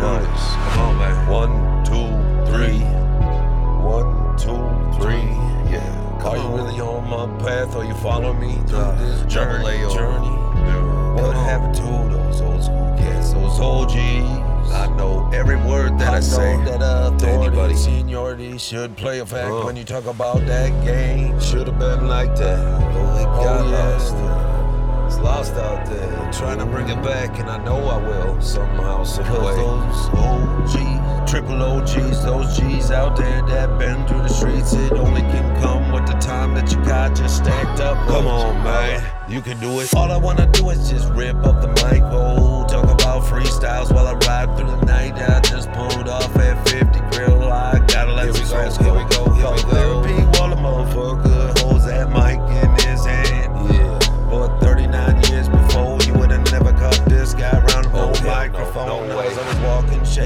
do Come on, man. One, two, three. One, two, three. Yeah. Come Are you on. really on my path? Or you follow me through Uh, this double journey? Journey? Come What happened to those old school cats? Those OGs? I know every word that I, I say. know that to anybody. authority, seniority should play a fact Uh. when you talk about that game. Should have been like that. But it got yeah. lost. Lost out there. I'm trying to bring it back, and I know I will somehow, some Cause way. those OGs, triple OGs, those G's out there that been through the streets, it only can come with the time that you got just stacked up. Come on, man. You can do it. All I wanna do is just rip up the mic, oh, talk about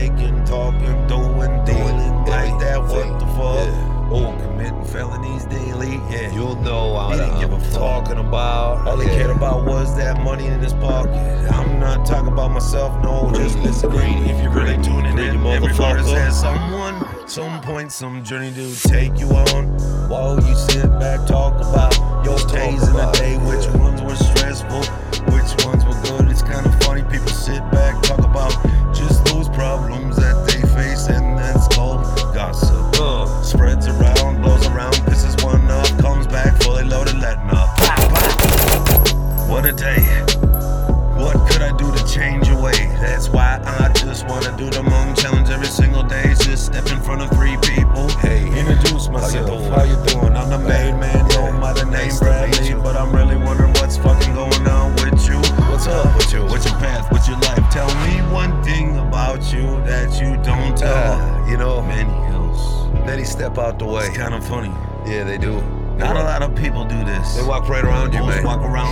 shaking, talking, doing, dealing like that. What the fuck? Yeah. Oh, committing felonies daily. Yeah. You'll know what didn't give a I'm fuck. talking about. All he Yeah. cared about was that money in his pocket. I'm not talking about myself, no, just listen green if you're really tuning Greedy in. Every artist has someone, some point, some journey to take you on. While you sit back, talk about your days in the day, which ones were stressful, which ones pop. What a day. What could I do to change your way? That's why I just wanna do the Hmong challenge every single day. Just step in front of three people. Hey, introduce how you myself. doing? How you doing? I'm the main man, Yeah. go by the name Nice Bradley, but I'm really wondering what's fucking going on with you. What's up with you? What's your path? What's your life? Tell me one thing about you that you don't tell. uh, you know, Many else. many step out the way. It's kind of funny. Yeah, they do. They Not a lot of people do this. They walk right around you, man. walk around.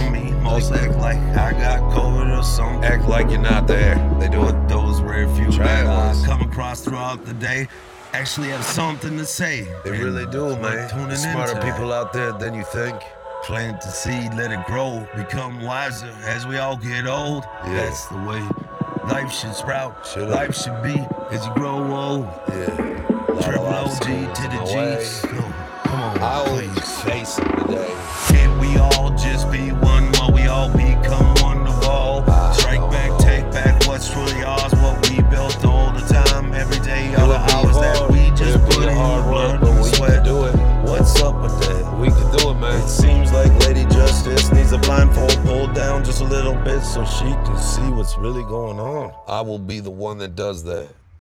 Most act like I got COVID or something. Act like you're not there. They do it. Those rare few Try that it I once. come across throughout the day actually have something to say. They And really do, man. Tuning There's smarter into. people out there than you think. Plant the seed, let it grow, become wiser as we all get old. Yeah. That's the way life should sprout. Should life should be as you grow old. Yeah. Triple OG to in the my G. way. So, come on, I please. always face them today. Can't we all just be one just a little bit so she can see what's really going on. I will be the one that does that.